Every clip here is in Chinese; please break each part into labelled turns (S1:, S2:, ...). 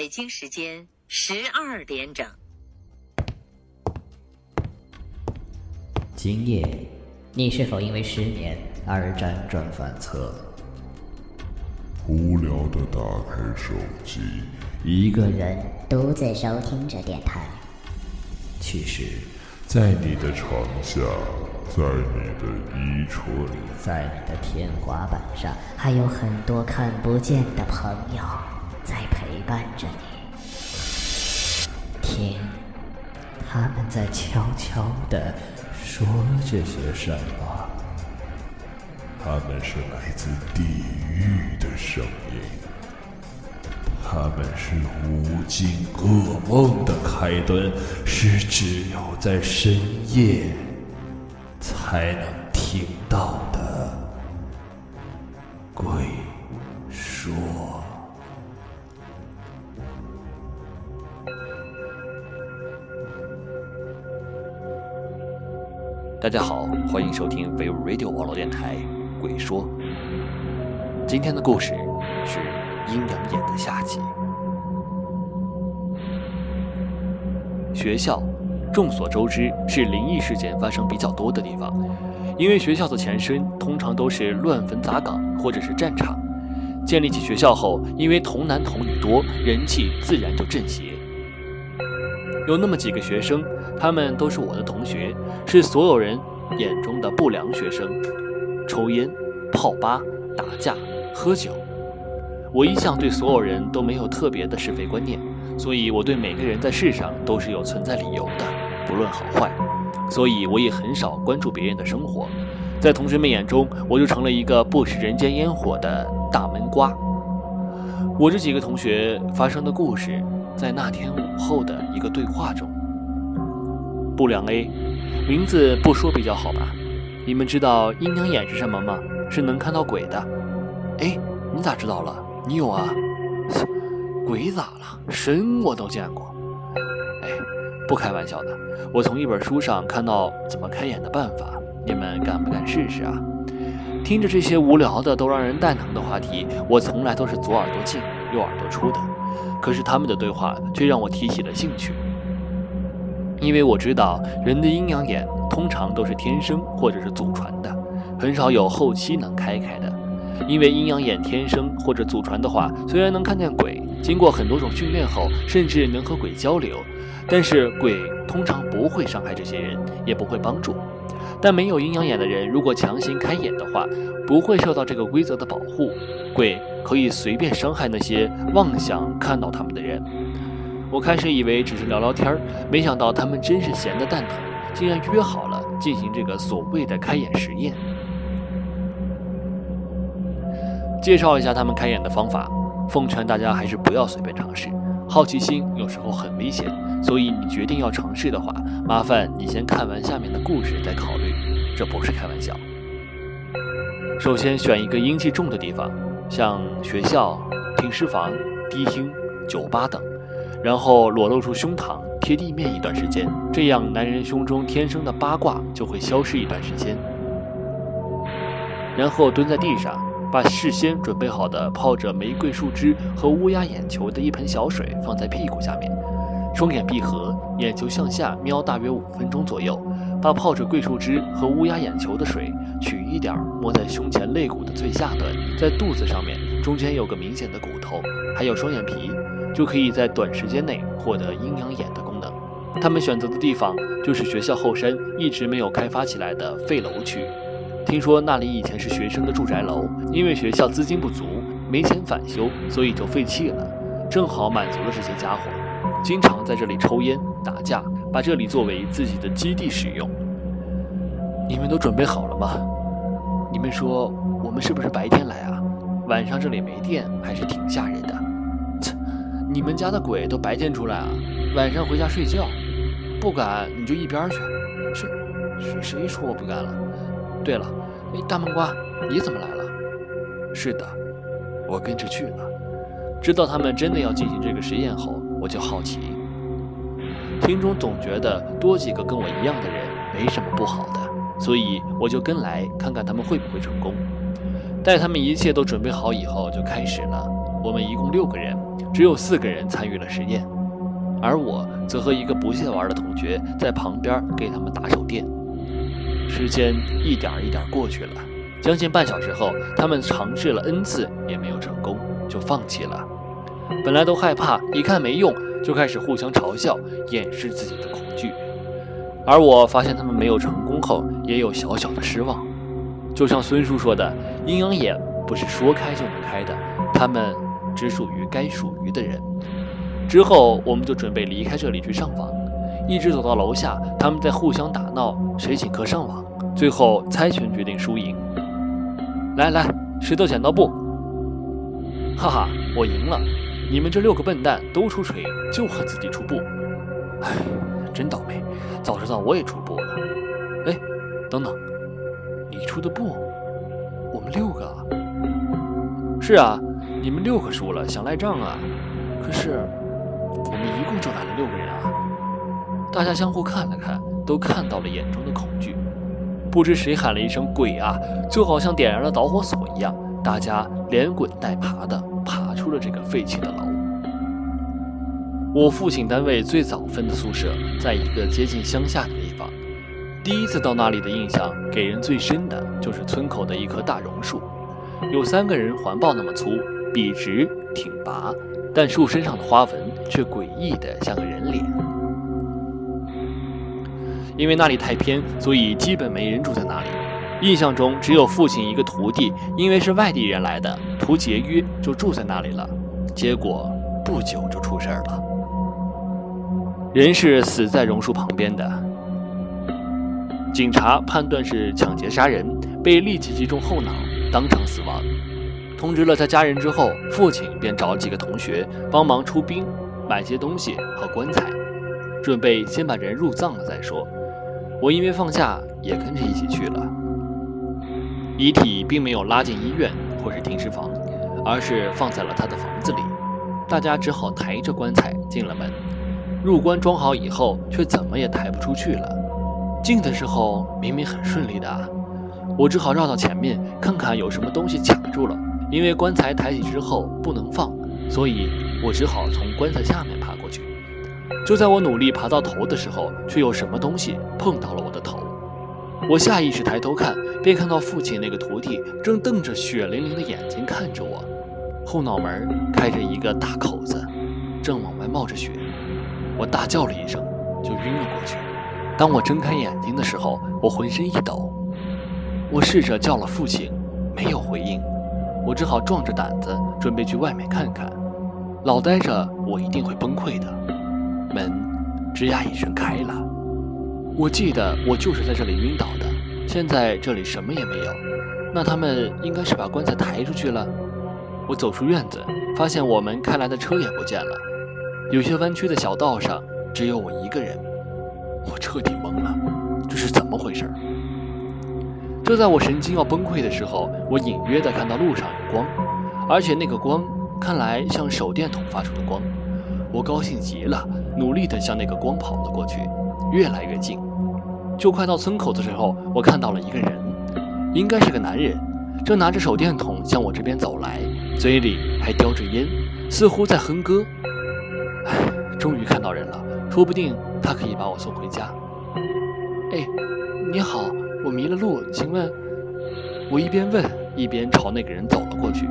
S1: 北京时间十二点整。
S2: 今夜，你是否因为失眠而辗转反侧？
S3: 无聊的打开手机，
S2: 一个人
S4: 独自收听着电台。
S2: 其实，
S3: 在你的床下，在你的衣橱里，
S2: 在你的天花板上，
S4: 还有很多看不见的朋友在陪陪伴着你。
S2: 听，他们在悄悄地说着些什么？
S3: 他们是来自地狱的声音，他们是无尽噩梦的开端，是只有在深夜才能听到的鬼
S5: 大家好，欢迎收听 v i v Radio 网络电台《鬼说》。今天的故事是阴阳眼的下集。学校，众所周知是灵异事件发生比较多的地方，因为学校的前身通常都是乱坟杂岗或者是战场。建立起学校后，因为童男童女多，人气自然就正邪。有那么几个学生，他们都是我的同学，是所有人眼中的不良学生，抽烟、泡吧、打架、喝酒。我一向对所有人都没有特别的是非观念，所以我对每个人在世上都是有存在理由的，不论好坏。所以我也很少关注别人的生活，在同学们眼中，我就成了一个不食人间烟火的大闷瓜。我这几个同学发生的故事。在那天午后的一个对话中，不良 A，名字不说比较好吧？你们知道阴阳眼是什么吗？是能看到鬼的。哎，你咋知道了？你有啊？鬼咋了？神我都见过。哎，不开玩笑的，我从一本书上看到怎么开眼的办法，你们敢不敢试试啊？听着这些无聊的都让人蛋疼的话题，我从来都是左耳朵进右耳朵出的。可是他们的对话却让我提起了兴趣，因为我知道人的阴阳眼通常都是天生或者是祖传的，很少有后期能开开的。因为阴阳眼天生或者祖传的话，虽然能看见鬼，经过很多种训练后，甚至能和鬼交流，但是鬼通常不会伤害这些人，也不会帮助。但没有阴阳眼的人，如果强行开眼的话，不会受到这个规则的保护，鬼。可以随便伤害那些妄想看到他们的人。我开始以为只是聊聊天儿，没想到他们真是闲得蛋疼，竟然约好了进行这个所谓的开眼实验。介绍一下他们开眼的方法，奉劝大家还是不要随便尝试，好奇心有时候很危险，所以你决定要尝试的话，麻烦你先看完下面的故事再考虑，这不是开玩笑。首先选一个阴气重的地方。像学校、停尸房、迪厅、酒吧等，然后裸露出胸膛，贴地面一段时间，这样男人胸中天生的八卦就会消失一段时间。然后蹲在地上，把事先准备好的泡着玫瑰树枝和乌鸦眼球的一盆小水放在屁股下面，双眼闭合，眼球向下瞄大约五分钟左右。把泡着桂树枝和乌鸦眼球的水取一点，抹在胸前肋骨的最下端，在肚子上面，中间有个明显的骨头，还有双眼皮，就可以在短时间内获得阴阳眼的功能。他们选择的地方就是学校后山一直没有开发起来的废楼区。听说那里以前是学生的住宅楼，因为学校资金不足，没钱返修，所以就废弃了，正好满足了这些家伙。经常在这里抽烟打架，把这里作为自己的基地使用。你们都准备好了吗？你们说我们是不是白天来啊？晚上这里没电，还是挺吓人的。切，你们家的鬼都白天出来啊，晚上回家睡觉。不敢你就一边去。谁谁谁说我不敢了？对了，哎，大闷瓜，你怎么来了？是的，我跟着去了。知道他们真的要进行这个实验后。我就好奇，心中总觉得多几个跟我一样的人没什么不好的，所以我就跟来看看他们会不会成功。待他们一切都准备好以后，就开始了。我们一共六个人，只有四个人参与了实验，而我则和一个不屑玩的同学在旁边给他们打手电。时间一点一点过去了，将近半小时后，他们尝试了 n 次也没有成功，就放弃了。本来都害怕，一看没用，就开始互相嘲笑，掩饰自己的恐惧。而我发现他们没有成功后，也有小小的失望。就像孙叔说的，阴阳眼不是说开就能开的，他们只属于该属于的人。之后，我们就准备离开这里去上访，一直走到楼下，他们在互相打闹，谁请客上网。最后猜拳决定输赢。来来，石头剪刀布。哈哈，我赢了！你们这六个笨蛋都出锤，就我自己出布。唉，真倒霉！早知道我也出布了。哎，等等。你出的布，我们六个。是啊，你们六个输了，想赖账啊？可是我们一共就来了六个人啊！大家相互看了看，都看到了眼中的恐惧。不知谁喊了一声“鬼啊”，就好像点燃了导火索一样，大家连滚带爬的爬出了这个废弃的楼。我父亲单位最早分的宿舍，在一个接近乡下的地方。第一次到那里的印象，给人最深的就是村口的一棵大榕树，有三个人环抱那么粗，笔直挺拔，但树身上的花纹却诡异的像个人脸。因为那里太偏，所以基本没人住在那里。印象中只有父亲一个徒弟，因为是外地人来的，图节约就住在那里了。结果不久就出事儿了，人是死在榕树旁边的。警察判断是抢劫杀人，被立即击中后脑，当场死亡。通知了他家人之后，父亲便找几个同学帮忙出兵，买些东西和棺材，准备先把人入葬了再说。我因为放假也跟着一起去了。遗体并没有拉进医院或是停尸房，而是放在了他的房子里。大家只好抬着棺材进了门。入棺装好以后，却怎么也抬不出去了。进的时候明明很顺利的，我只好绕到前面看看有什么东西卡住了。因为棺材抬起之后不能放，所以我只好从棺材下面爬过去。就在我努力爬到头的时候，却有什么东西碰到了我的头。我下意识抬头看，便看到父亲那个徒弟正瞪着血淋淋的眼睛看着我，后脑门开着一个大口子，正往外冒着血。我大叫了一声，就晕了过去。当我睁开眼睛的时候，我浑身一抖。我试着叫了父亲，没有回应。我只好壮着胆子准备去外面看看。老待着，我一定会崩溃的。门吱呀一声开了。我记得我就是在这里晕倒的。现在这里什么也没有，那他们应该是把棺材抬出去了。我走出院子，发现我们开来的车也不见了。有些弯曲的小道上，只有我一个人。我彻底懵了，这是怎么回事？就在我神经要崩溃的时候，我隐约的看到路上有光，而且那个光看来像手电筒发出的光。我高兴极了，努力的向那个光跑了过去，越来越近。就快到村口的时候，我看到了一个人，应该是个男人，正拿着手电筒向我这边走来，嘴里还叼着烟，似乎在哼歌。唉，终于看到人了，说不定。他可以把我送回家。哎，你好，我迷了路，请问？我一边问一边朝那个人走了过去。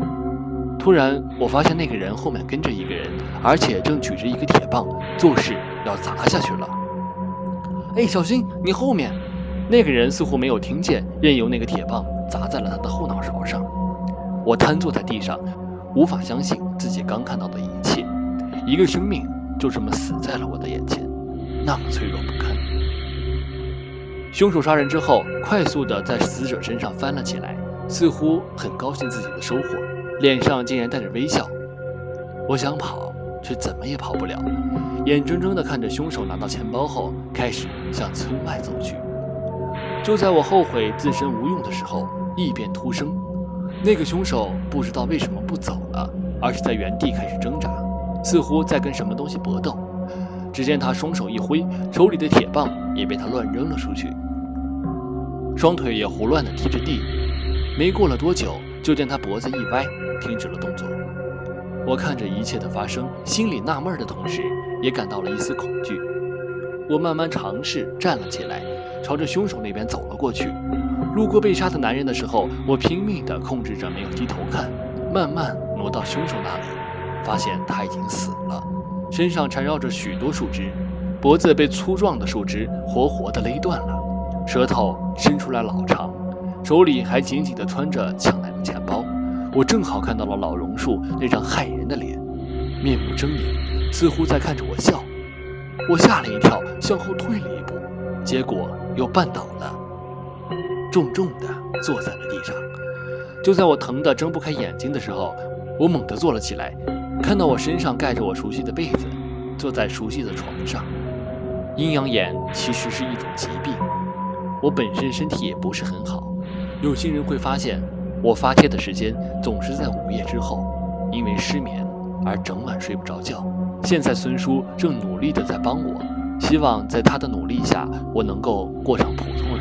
S5: 突然，我发现那个人后面跟着一个人，而且正举着一个铁棒，作势要砸下去了。哎，小心，你后面！那个人似乎没有听见，任由那个铁棒砸在了他的后脑勺上。我瘫坐在地上，无法相信自己刚看到的一切，一个生命就这么死在了我的眼前。那么脆弱不堪。凶手杀人之后，快速地在死者身上翻了起来，似乎很高兴自己的收获，脸上竟然带着微笑。我想跑，却怎么也跑不了，眼睁睁地看着凶手拿到钱包后，开始向村外走去。就在我后悔自身无用的时候，异变突生，那个凶手不知道为什么不走了，而是在原地开始挣扎，似乎在跟什么东西搏斗。只见他双手一挥，手里的铁棒也被他乱扔了出去，双腿也胡乱地踢着地。没过了多久，就见他脖子一歪，停止了动作。我看着一切的发生，心里纳闷的同时，也感到了一丝恐惧。我慢慢尝试站了起来，朝着凶手那边走了过去。路过被杀的男人的时候，我拼命地控制着没有低头看，慢慢挪到凶手那里，发现他已经死了，身上缠绕着许多树枝，脖子被粗壮的树枝活活地勒断了，舌头伸出来老长，手里还紧紧地攥着抢来钱包。我正好看到了老榕树那张骇人的脸，面目狰狞，似乎在看着我笑。我吓了一跳，向后退了一步，结果又绊倒了，重重地坐在了地上。就在我疼得睁不开眼睛的时候，我猛地坐了起来，看到我身上盖着我熟悉的被子，坐在熟悉的床上。阴阳眼其实是一种疾病，我本身身体也不是很好，有些人会发现。我发帖的时间总是在午夜之后，因为失眠而整晚睡不着觉。现在孙叔正努力的在帮我，希望在他的努力下，我能够过上普通